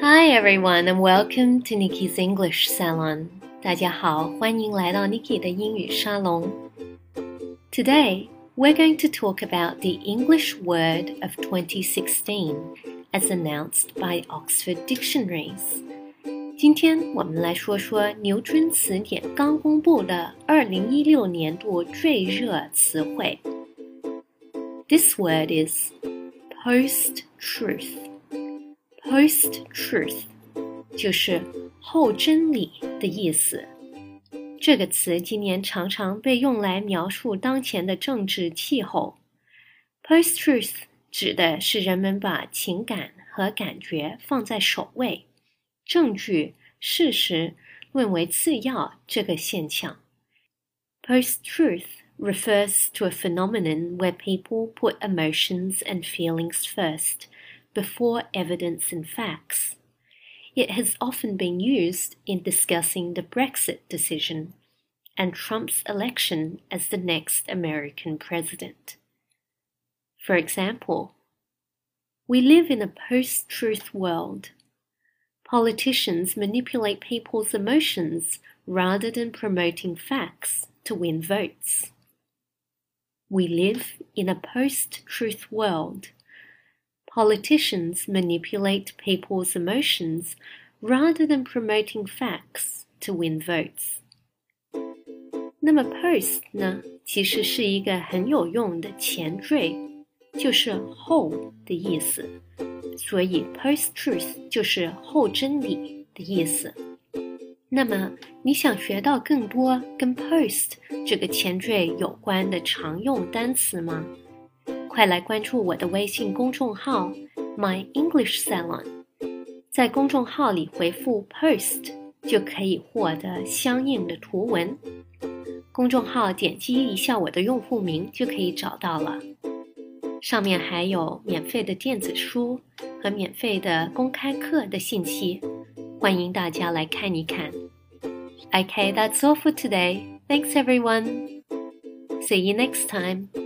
Hi everyone and welcome to Nikki's English Salon. 大家好，欢迎来到 Nikki 的英语沙龙。Today we're going to talk about the English word of 2016 as announced by Oxford Dictionaries. 今天我们来说说牛津词典刚公布的2016年度最热词汇。This word is post-truth. Post truth 就是后真理的意思。这个词今年常常被用来描述当前的政治气候。Post truth 指的是人们把情感和感觉放在首位，证据、事实论为次要这个现象。Post truth refers to a phenomenon where people put emotions and feelings first before evidence and facts. It has often been used in discussing the Brexit decision and Trump's election as the next American president. For example, we live in a post truth world. Politicians manipulate people's emotions rather than promoting facts to win votes. We live in a post truth world Politicians manipulate people's emotions rather than promoting facts to win votes. 那么 post 呢，其实是一个很有用的前缀，就是后的意思，所以 post truth 就是后真理的意思。那么你想学到更多跟 post 这个前缀有关的常用单词吗？快来关注我的微信公众号 My English Salon，在公众号里回复 Post 就可以获得相应的图文。公众号点击一下我的用户名就可以找到了，上面还有免费的电子书和免费的公开课的信息，欢迎大家来看一看。Okay, that's all for today. Thanks everyone. See you next time.